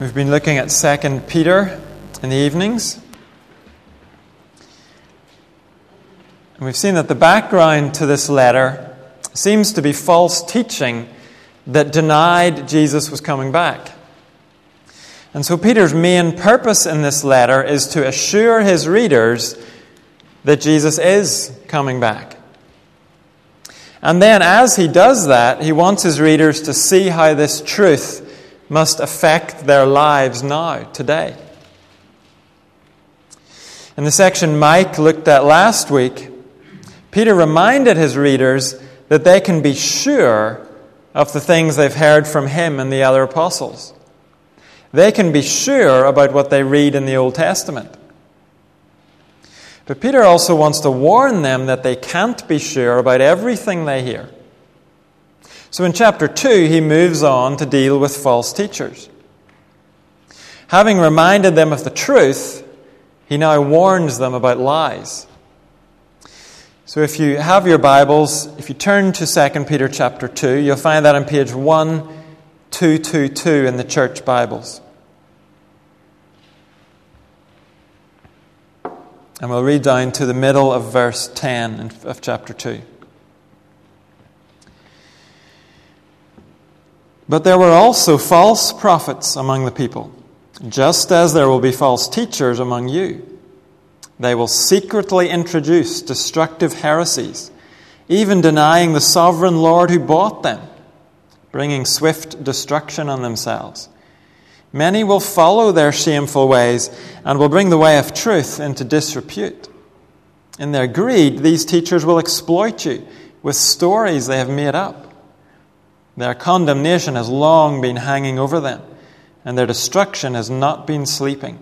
We've been looking at 2 Peter in the evenings. And we've seen that the background to this letter seems to be false teaching that denied Jesus was coming back. And so Peter's main purpose in this letter is to assure his readers that Jesus is coming back. And then, as he does that, he wants his readers to see how this truth must affect their lives now, today. In the section Mike looked at last week, Peter reminded his readers that they can be sure of the things they've heard from him and the other apostles. They can be sure about what they read in the Old Testament. But Peter also wants to warn them that they can't be sure about everything they hear. So in chapter 2, he moves on to deal with false teachers. Having reminded them of the truth, he now warns them about lies. So if you have your Bibles, if you turn to 2 Peter chapter 2, you'll find that on page 1222 in the church Bibles. And we'll read down to the middle of verse 10 of chapter 2. But there were also false prophets among the people, just as there will be false teachers among you. They will secretly introduce destructive heresies, even denying the sovereign Lord who bought them, bringing swift destruction on themselves. Many will follow their shameful ways and will bring the way of truth into disrepute. In their greed, these teachers will exploit you with stories they have made up. Their condemnation has long been hanging over them, and their destruction has not been sleeping.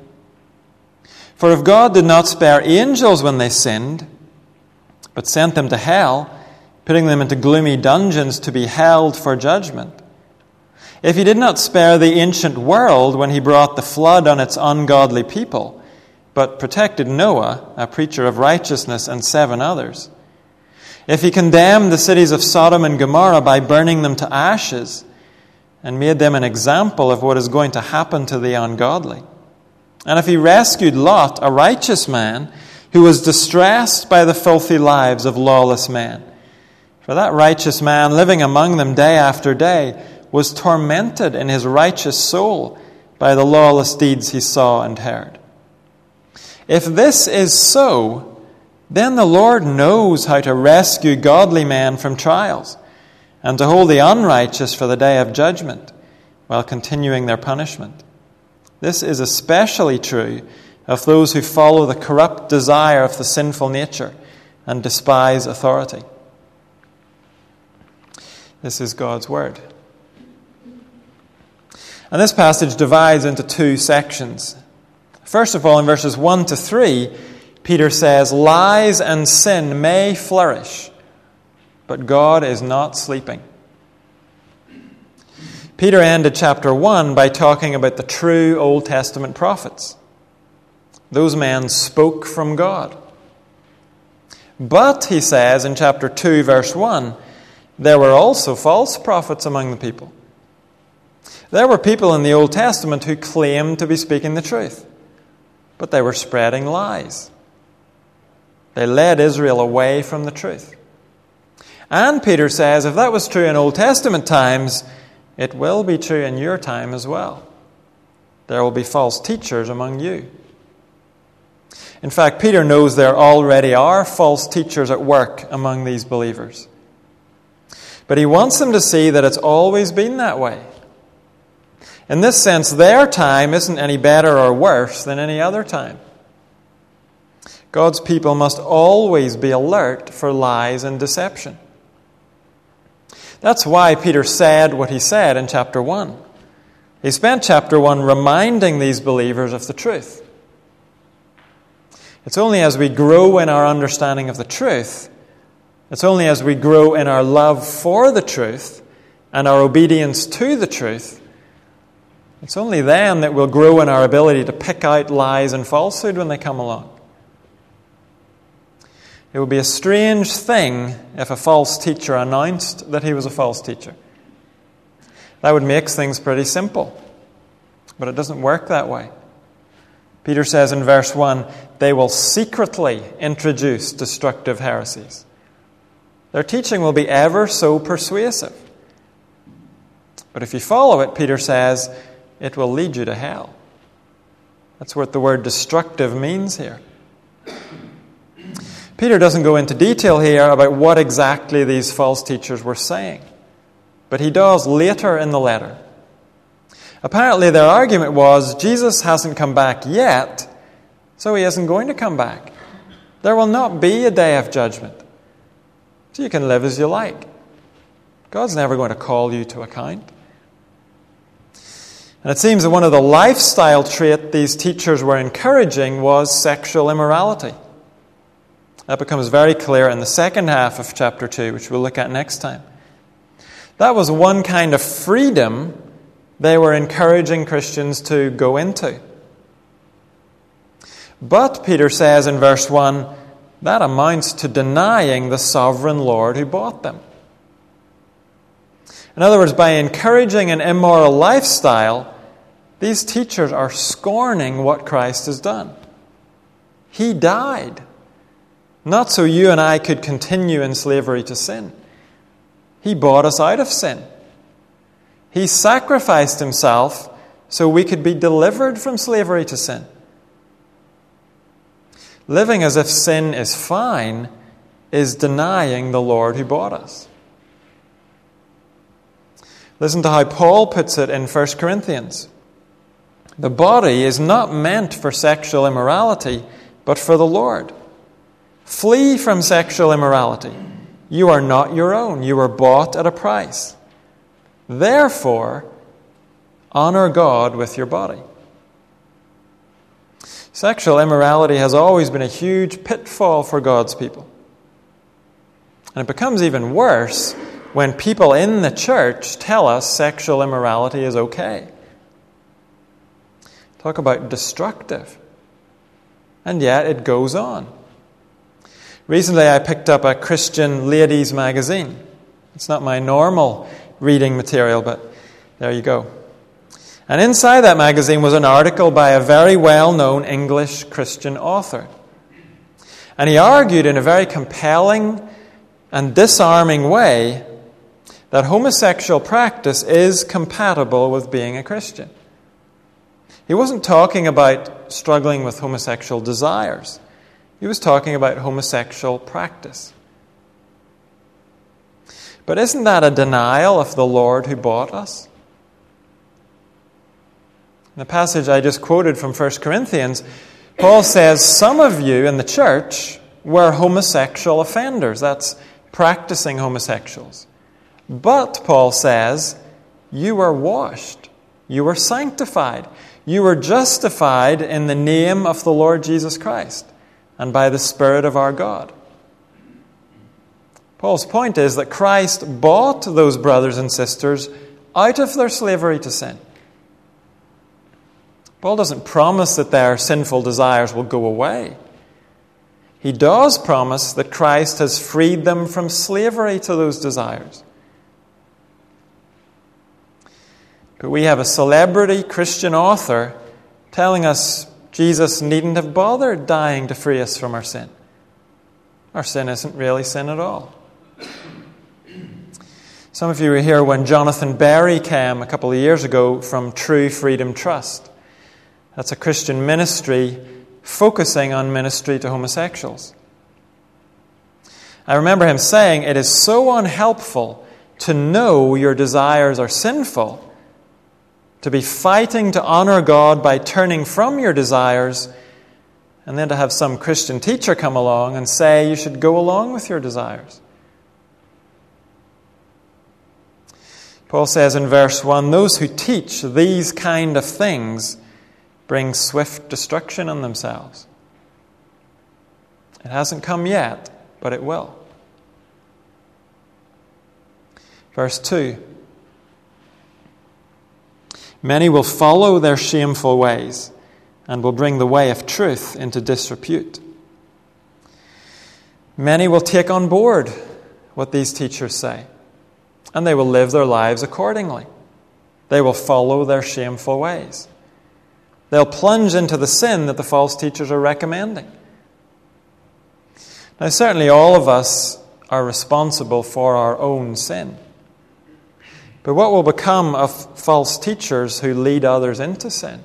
For if God did not spare angels when they sinned, but sent them to hell, putting them into gloomy dungeons to be held for judgment, if he did not spare the ancient world when he brought the flood on its ungodly people, but protected Noah, a preacher of righteousness, and seven others, if he condemned the cities of Sodom and Gomorrah by burning them to ashes and made them an example of what is going to happen to the ungodly, and if he rescued Lot, a righteous man, who was distressed by the filthy lives of lawless men, for that righteous man, living among them day after day, was tormented in his righteous soul by the lawless deeds he saw and heard. If this is so, then the Lord knows how to rescue godly men from trials and to hold the unrighteous for the day of judgment while continuing their punishment. This is especially true of those who follow the corrupt desire of the sinful nature and despise authority. This is God's Word. And this passage divides into two sections. First of all, in verses 1 to 3, Peter says, Lies and sin may flourish, but God is not sleeping. Peter ended chapter 1 by talking about the true Old Testament prophets. Those men spoke from God. But, he says in chapter 2, verse 1, there were also false prophets among the people. There were people in the Old Testament who claimed to be speaking the truth, but they were spreading lies. They led Israel away from the truth. And Peter says if that was true in Old Testament times, it will be true in your time as well. There will be false teachers among you. In fact, Peter knows there already are false teachers at work among these believers. But he wants them to see that it's always been that way. In this sense, their time isn't any better or worse than any other time. God's people must always be alert for lies and deception. That's why Peter said what he said in chapter 1. He spent chapter 1 reminding these believers of the truth. It's only as we grow in our understanding of the truth, it's only as we grow in our love for the truth and our obedience to the truth, it's only then that we'll grow in our ability to pick out lies and falsehood when they come along. It would be a strange thing if a false teacher announced that he was a false teacher. That would make things pretty simple. But it doesn't work that way. Peter says in verse 1 they will secretly introduce destructive heresies. Their teaching will be ever so persuasive. But if you follow it, Peter says, it will lead you to hell. That's what the word destructive means here. Peter doesn't go into detail here about what exactly these false teachers were saying, but he does later in the letter. Apparently, their argument was Jesus hasn't come back yet, so he isn't going to come back. There will not be a day of judgment. So you can live as you like. God's never going to call you to account. And it seems that one of the lifestyle traits these teachers were encouraging was sexual immorality. That becomes very clear in the second half of chapter 2, which we'll look at next time. That was one kind of freedom they were encouraging Christians to go into. But, Peter says in verse 1, that amounts to denying the sovereign Lord who bought them. In other words, by encouraging an immoral lifestyle, these teachers are scorning what Christ has done. He died, not so you and I could continue in slavery to sin. He bought us out of sin. He sacrificed himself so we could be delivered from slavery to sin. Living as if sin is fine is denying the Lord who bought us. Listen to how Paul puts it in 1 Corinthians. The body is not meant for sexual immorality, but for the Lord. Flee from sexual immorality. You are not your own, you were bought at a price. Therefore, honor God with your body. Sexual immorality has always been a huge pitfall for God's people. And it becomes even worse when people in the church tell us sexual immorality is okay. Talk about destructive. And yet it goes on. Recently, I picked up a Christian ladies magazine. It's not my normal reading material, but there you go. And inside that magazine was an article by a very well known English Christian author. And he argued in a very compelling and disarming way that homosexual practice is compatible with being a Christian. He wasn't talking about struggling with homosexual desires, he was talking about homosexual practice. But isn't that a denial of the Lord who bought us? In the passage I just quoted from 1 Corinthians, Paul says, Some of you in the church were homosexual offenders. That's practicing homosexuals. But, Paul says, you were washed, you were sanctified, you were justified in the name of the Lord Jesus Christ and by the Spirit of our God. Paul's point is that Christ bought those brothers and sisters out of their slavery to sin. Paul doesn't promise that their sinful desires will go away. He does promise that Christ has freed them from slavery to those desires. But we have a celebrity Christian author telling us Jesus needn't have bothered dying to free us from our sin. Our sin isn't really sin at all. Some of you were here when Jonathan Berry came a couple of years ago from True Freedom Trust. That's a Christian ministry focusing on ministry to homosexuals. I remember him saying, It is so unhelpful to know your desires are sinful, to be fighting to honor God by turning from your desires, and then to have some Christian teacher come along and say you should go along with your desires. Paul says in verse 1 those who teach these kind of things bring swift destruction on themselves. It hasn't come yet, but it will. Verse 2 Many will follow their shameful ways and will bring the way of truth into disrepute. Many will take on board what these teachers say and they will live their lives accordingly. They will follow their shameful ways. They'll plunge into the sin that the false teachers are recommending. Now, certainly all of us are responsible for our own sin. But what will become of false teachers who lead others into sin?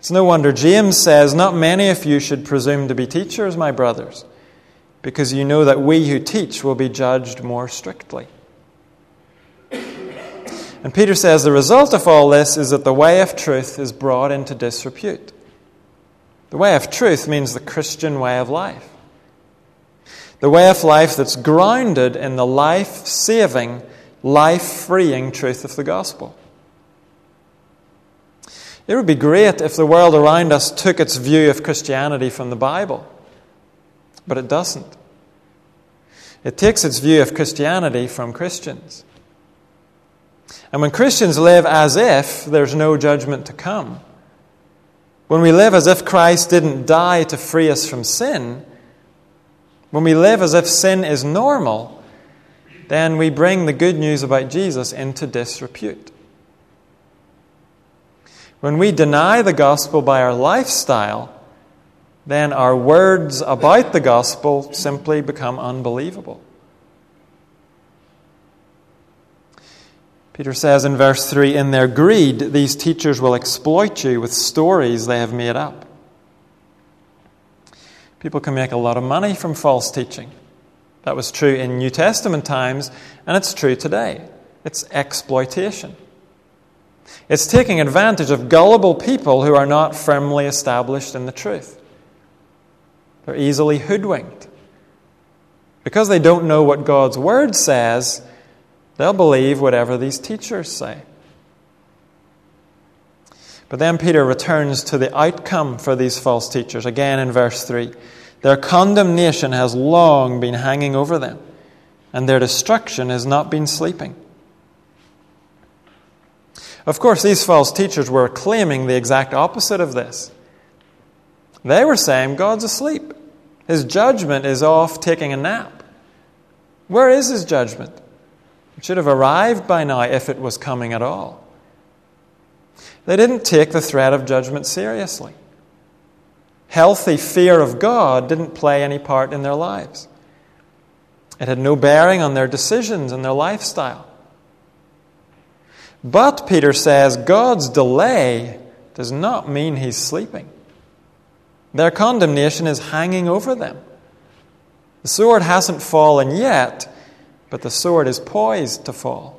It's no wonder James says, Not many of you should presume to be teachers, my brothers, because you know that we who teach will be judged more strictly. And Peter says the result of all this is that the way of truth is brought into disrepute. The way of truth means the Christian way of life. The way of life that's grounded in the life saving, life freeing truth of the gospel. It would be great if the world around us took its view of Christianity from the Bible, but it doesn't. It takes its view of Christianity from Christians. And when Christians live as if there's no judgment to come, when we live as if Christ didn't die to free us from sin, when we live as if sin is normal, then we bring the good news about Jesus into disrepute. When we deny the gospel by our lifestyle, then our words about the gospel simply become unbelievable. Peter says in verse 3 In their greed, these teachers will exploit you with stories they have made up. People can make a lot of money from false teaching. That was true in New Testament times, and it's true today. It's exploitation. It's taking advantage of gullible people who are not firmly established in the truth. They're easily hoodwinked. Because they don't know what God's Word says, They'll believe whatever these teachers say. But then Peter returns to the outcome for these false teachers, again in verse 3. Their condemnation has long been hanging over them, and their destruction has not been sleeping. Of course, these false teachers were claiming the exact opposite of this. They were saying God's asleep. His judgment is off taking a nap. Where is his judgment? It should have arrived by now if it was coming at all. They didn't take the threat of judgment seriously. Healthy fear of God didn't play any part in their lives. It had no bearing on their decisions and their lifestyle. But, Peter says, God's delay does not mean he's sleeping. Their condemnation is hanging over them. The sword hasn't fallen yet, but the sword is poised to fall.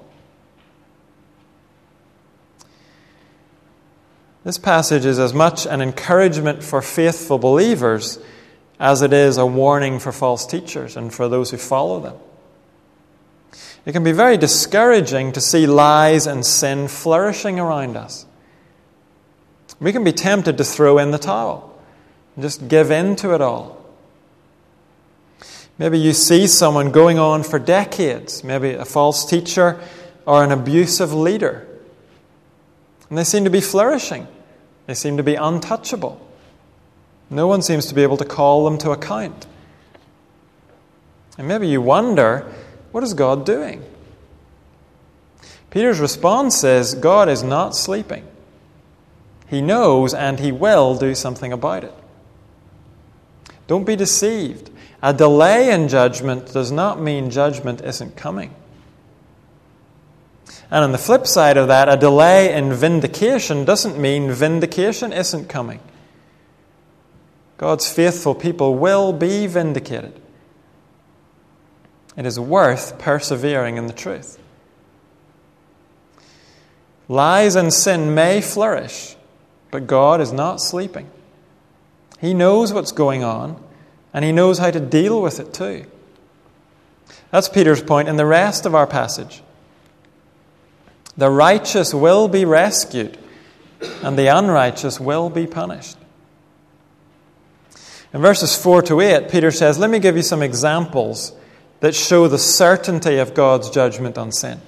This passage is as much an encouragement for faithful believers as it is a warning for false teachers and for those who follow them. It can be very discouraging to see lies and sin flourishing around us. We can be tempted to throw in the towel and just give in to it all. Maybe you see someone going on for decades, maybe a false teacher or an abusive leader. And they seem to be flourishing, they seem to be untouchable. No one seems to be able to call them to account. And maybe you wonder what is God doing? Peter's response is God is not sleeping. He knows and he will do something about it. Don't be deceived. A delay in judgment does not mean judgment isn't coming. And on the flip side of that, a delay in vindication doesn't mean vindication isn't coming. God's faithful people will be vindicated. It is worth persevering in the truth. Lies and sin may flourish, but God is not sleeping. He knows what's going on, and he knows how to deal with it too. That's Peter's point in the rest of our passage. The righteous will be rescued, and the unrighteous will be punished. In verses 4 to 8, Peter says, Let me give you some examples that show the certainty of God's judgment on sin.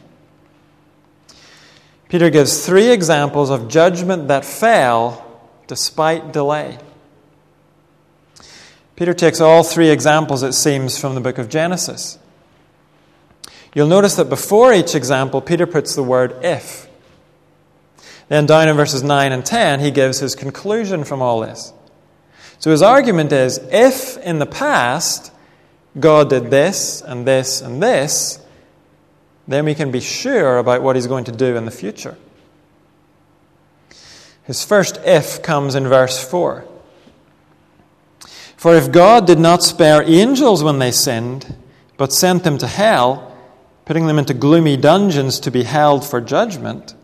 Peter gives three examples of judgment that fell despite delay. Peter takes all three examples, it seems, from the book of Genesis. You'll notice that before each example, Peter puts the word if. Then, down in verses 9 and 10, he gives his conclusion from all this. So, his argument is if in the past God did this and this and this, then we can be sure about what he's going to do in the future. His first if comes in verse 4. For if God did not spare angels when they sinned, but sent them to hell, putting them into gloomy dungeons to be held for judgment.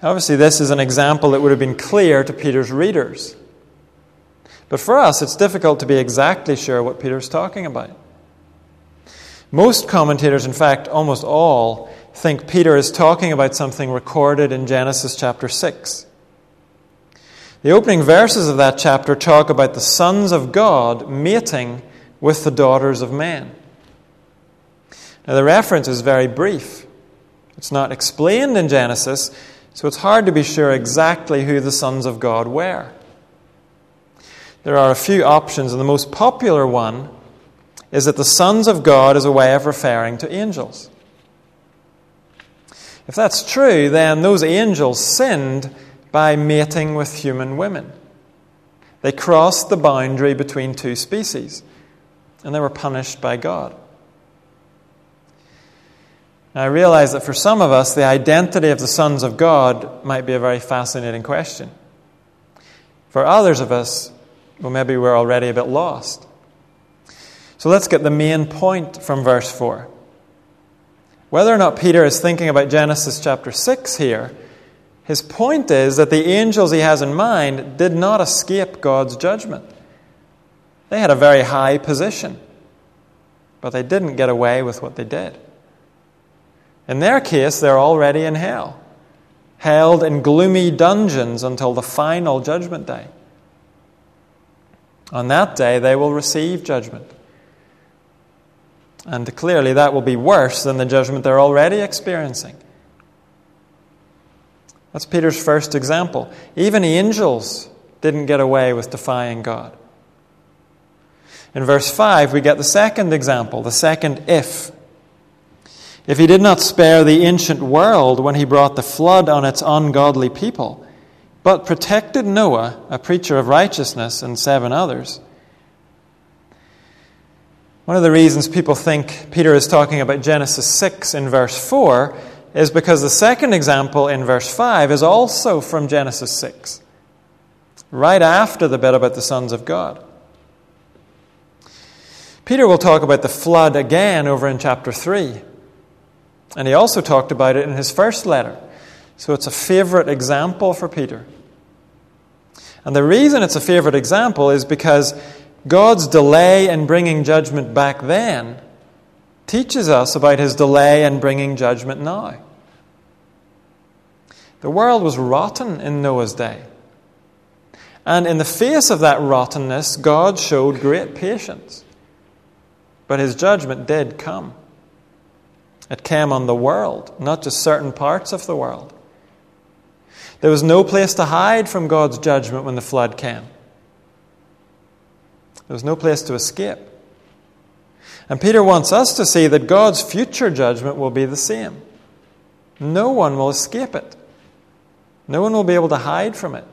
Obviously, this is an example that would have been clear to Peter's readers. But for us, it's difficult to be exactly sure what Peter's talking about. Most commentators, in fact, almost all, think Peter is talking about something recorded in Genesis chapter 6. The opening verses of that chapter talk about the sons of God mating with the daughters of men. Now, the reference is very brief. It's not explained in Genesis, so it's hard to be sure exactly who the sons of God were. There are a few options, and the most popular one is that the sons of God is a way of referring to angels. If that's true, then those angels sinned by mating with human women. They crossed the boundary between two species, and they were punished by God. I realize that for some of us, the identity of the sons of God might be a very fascinating question. For others of us, well, maybe we're already a bit lost. So let's get the main point from verse 4. Whether or not Peter is thinking about Genesis chapter 6 here, his point is that the angels he has in mind did not escape God's judgment. They had a very high position, but they didn't get away with what they did. In their case, they're already in hell, held in gloomy dungeons until the final judgment day. On that day, they will receive judgment. And clearly, that will be worse than the judgment they're already experiencing. That's Peter's first example. Even angels didn't get away with defying God. In verse 5, we get the second example, the second if. If he did not spare the ancient world when he brought the flood on its ungodly people, but protected Noah, a preacher of righteousness, and seven others, one of the reasons people think Peter is talking about Genesis 6 in verse 4 is because the second example in verse 5 is also from Genesis 6, right after the bit about the sons of God. Peter will talk about the flood again over in chapter 3, and he also talked about it in his first letter. So it's a favorite example for Peter. And the reason it's a favorite example is because God's delay in bringing judgment back then teaches us about his delay in bringing judgment now. The world was rotten in Noah's day. And in the face of that rottenness, God showed great patience. But his judgment did come. It came on the world, not just certain parts of the world. There was no place to hide from God's judgment when the flood came. There was no place to escape. And Peter wants us to see that God's future judgment will be the same. No one will escape it. No one will be able to hide from it,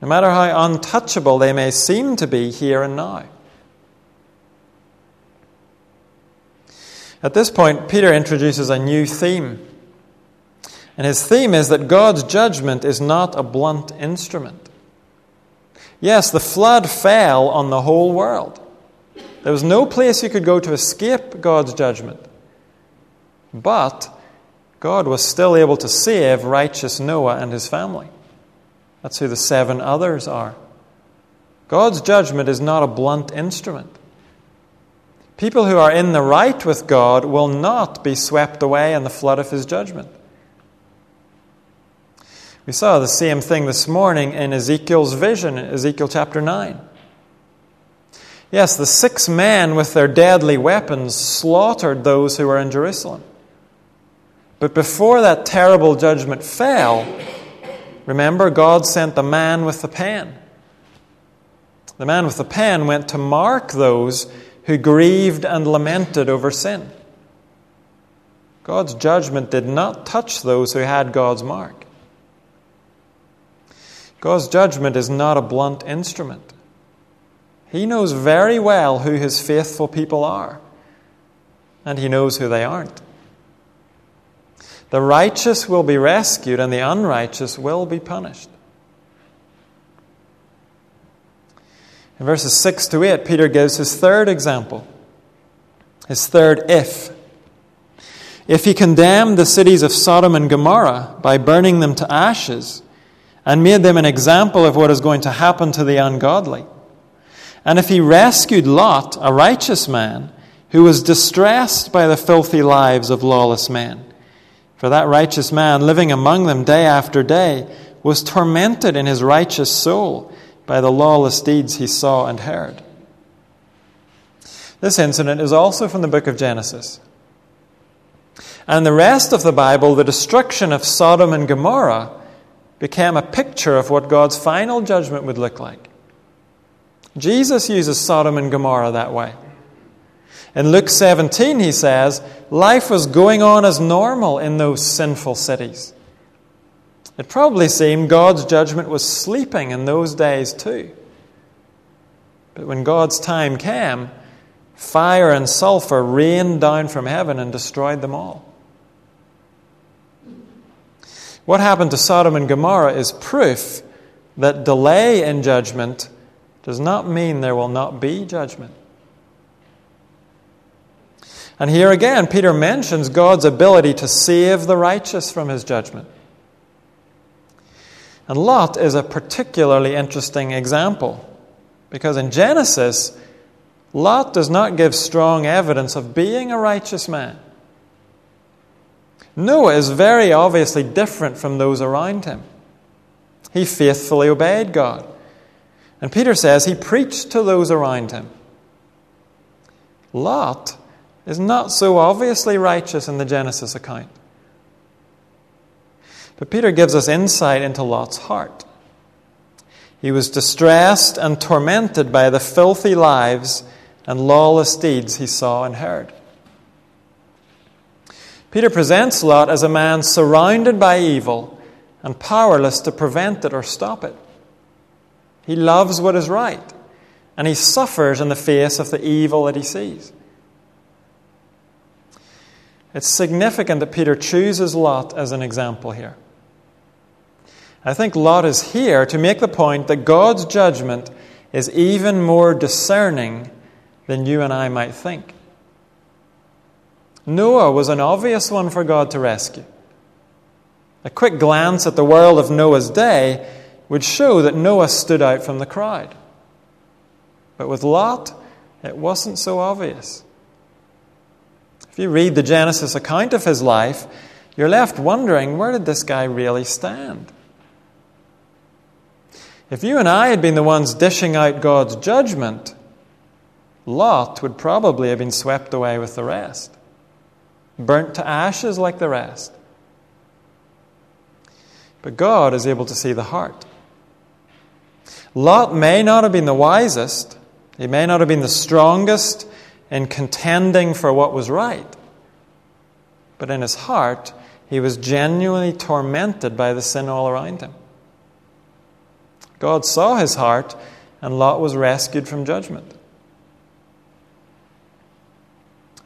no matter how untouchable they may seem to be here and now. At this point, Peter introduces a new theme. And his theme is that God's judgment is not a blunt instrument. Yes, the flood fell on the whole world. There was no place you could go to escape God's judgment. But God was still able to save righteous Noah and his family. That's who the seven others are. God's judgment is not a blunt instrument. People who are in the right with God will not be swept away in the flood of his judgment. We saw the same thing this morning in Ezekiel's vision, Ezekiel chapter 9. Yes, the six men with their deadly weapons slaughtered those who were in Jerusalem. But before that terrible judgment fell, remember, God sent the man with the pen. The man with the pen went to mark those who grieved and lamented over sin. God's judgment did not touch those who had God's mark. God's judgment is not a blunt instrument. He knows very well who his faithful people are, and he knows who they aren't. The righteous will be rescued, and the unrighteous will be punished. In verses 6 to 8, Peter gives his third example, his third if. If he condemned the cities of Sodom and Gomorrah by burning them to ashes and made them an example of what is going to happen to the ungodly, and if he rescued Lot, a righteous man, who was distressed by the filthy lives of lawless men, for that righteous man, living among them day after day, was tormented in his righteous soul by the lawless deeds he saw and heard. This incident is also from the book of Genesis. And the rest of the Bible, the destruction of Sodom and Gomorrah, became a picture of what God's final judgment would look like. Jesus uses Sodom and Gomorrah that way. In Luke 17, he says, life was going on as normal in those sinful cities. It probably seemed God's judgment was sleeping in those days too. But when God's time came, fire and sulfur rained down from heaven and destroyed them all. What happened to Sodom and Gomorrah is proof that delay in judgment does not mean there will not be judgment. And here again, Peter mentions God's ability to save the righteous from his judgment. And Lot is a particularly interesting example because in Genesis, Lot does not give strong evidence of being a righteous man. Noah is very obviously different from those around him. He faithfully obeyed God. And Peter says he preached to those around him. Lot is not so obviously righteous in the Genesis account. But Peter gives us insight into Lot's heart. He was distressed and tormented by the filthy lives and lawless deeds he saw and heard. Peter presents Lot as a man surrounded by evil and powerless to prevent it or stop it. He loves what is right, and he suffers in the face of the evil that he sees. It's significant that Peter chooses Lot as an example here. I think Lot is here to make the point that God's judgment is even more discerning than you and I might think. Noah was an obvious one for God to rescue. A quick glance at the world of Noah's day would show that Noah stood out from the crowd. But with Lot, it wasn't so obvious. If you read the Genesis account of his life, you're left wondering where did this guy really stand? If you and I had been the ones dishing out God's judgment, Lot would probably have been swept away with the rest, burnt to ashes like the rest. But God is able to see the heart. Lot may not have been the wisest, he may not have been the strongest in contending for what was right, but in his heart, he was genuinely tormented by the sin all around him. God saw his heart, and Lot was rescued from judgment.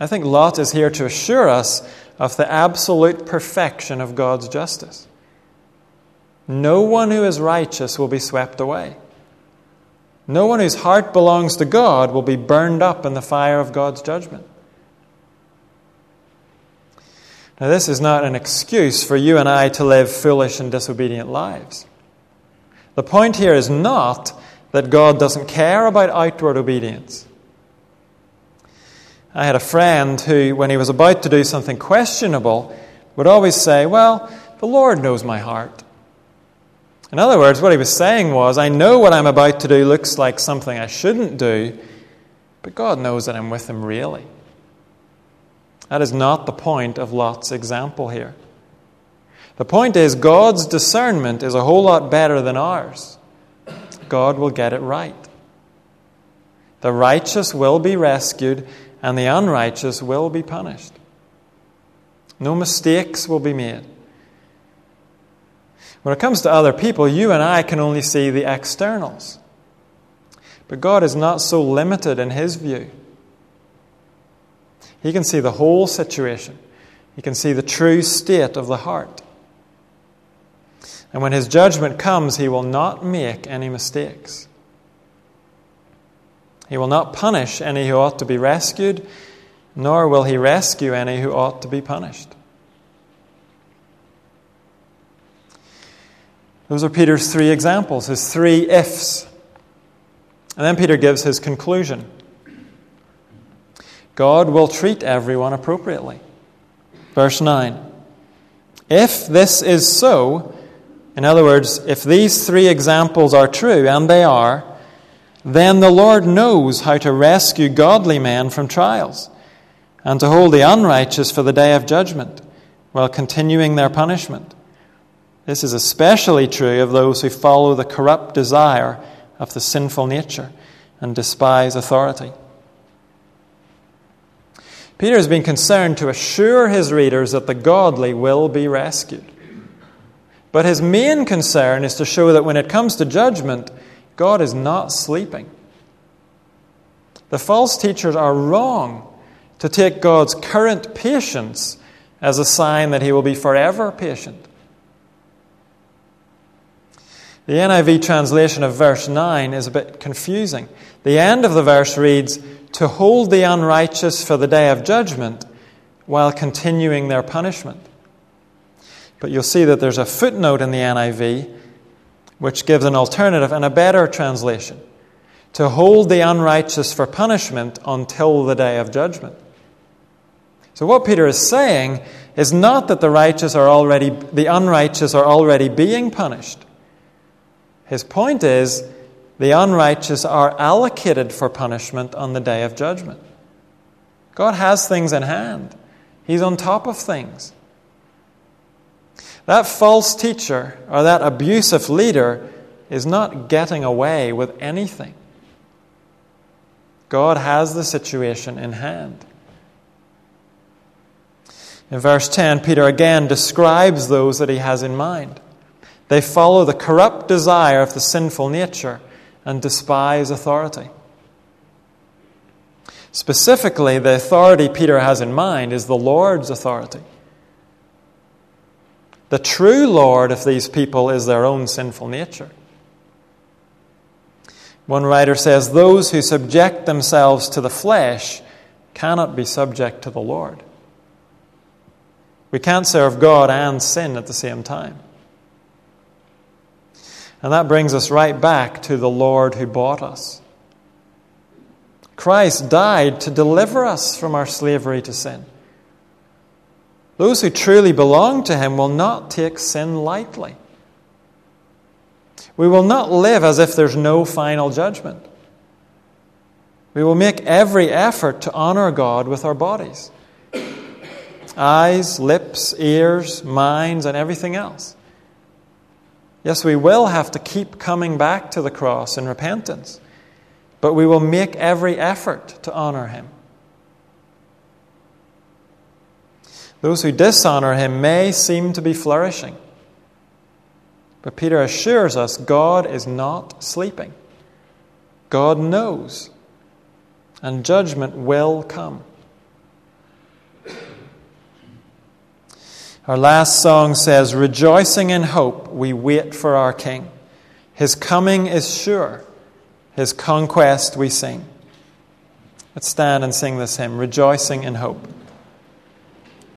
I think Lot is here to assure us of the absolute perfection of God's justice. No one who is righteous will be swept away. No one whose heart belongs to God will be burned up in the fire of God's judgment. Now, this is not an excuse for you and I to live foolish and disobedient lives. The point here is not that God doesn't care about outward obedience. I had a friend who, when he was about to do something questionable, would always say, Well, the Lord knows my heart. In other words, what he was saying was, I know what I'm about to do looks like something I shouldn't do, but God knows that I'm with him really. That is not the point of Lot's example here. The point is, God's discernment is a whole lot better than ours. God will get it right. The righteous will be rescued, and the unrighteous will be punished. No mistakes will be made. When it comes to other people, you and I can only see the externals. But God is not so limited in His view. He can see the whole situation, He can see the true state of the heart. And when His judgment comes, He will not make any mistakes. He will not punish any who ought to be rescued, nor will He rescue any who ought to be punished. Those are Peter's three examples, his three ifs. And then Peter gives his conclusion God will treat everyone appropriately. Verse 9 If this is so, in other words, if these three examples are true, and they are, then the Lord knows how to rescue godly men from trials and to hold the unrighteous for the day of judgment while continuing their punishment. This is especially true of those who follow the corrupt desire of the sinful nature and despise authority. Peter has been concerned to assure his readers that the godly will be rescued. But his main concern is to show that when it comes to judgment, God is not sleeping. The false teachers are wrong to take God's current patience as a sign that he will be forever patient. The NIV translation of verse 9 is a bit confusing. The end of the verse reads, To hold the unrighteous for the day of judgment while continuing their punishment. But you'll see that there's a footnote in the NIV which gives an alternative and a better translation to hold the unrighteous for punishment until the day of judgment. So what Peter is saying is not that the righteous are already the unrighteous are already being punished. His point is the unrighteous are allocated for punishment on the day of judgment. God has things in hand, He's on top of things. That false teacher or that abusive leader is not getting away with anything. God has the situation in hand. In verse 10, Peter again describes those that he has in mind. They follow the corrupt desire of the sinful nature and despise authority. Specifically, the authority Peter has in mind is the Lord's authority. The true Lord of these people is their own sinful nature. One writer says, Those who subject themselves to the flesh cannot be subject to the Lord. We can't serve God and sin at the same time. And that brings us right back to the Lord who bought us. Christ died to deliver us from our slavery to sin. Those who truly belong to Him will not take sin lightly. We will not live as if there's no final judgment. We will make every effort to honor God with our bodies eyes, lips, ears, minds, and everything else. Yes, we will have to keep coming back to the cross in repentance, but we will make every effort to honor Him. Those who dishonor Him may seem to be flourishing, but Peter assures us God is not sleeping. God knows, and judgment will come. Our last song says, Rejoicing in hope, we wait for our King. His coming is sure, His conquest we sing. Let's stand and sing this hymn, Rejoicing in Hope.